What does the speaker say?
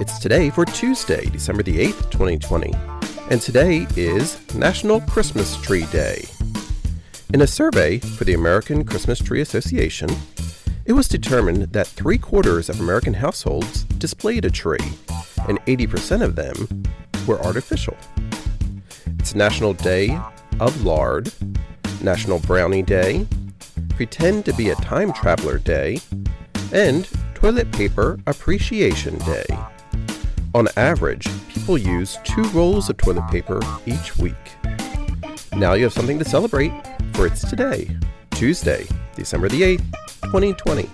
It's today for Tuesday, December the 8th, 2020. And today is National Christmas Tree Day. In a survey for the American Christmas Tree Association, it was determined that three quarters of American households displayed a tree, and 80% of them were artificial. It's National Day of Lard, National Brownie Day, Pretend to be a Time Traveler Day, and Toilet Paper Appreciation Day. On average, people use two rolls of toilet paper each week. Now you have something to celebrate, for it's today, Tuesday, December the 8th, 2020.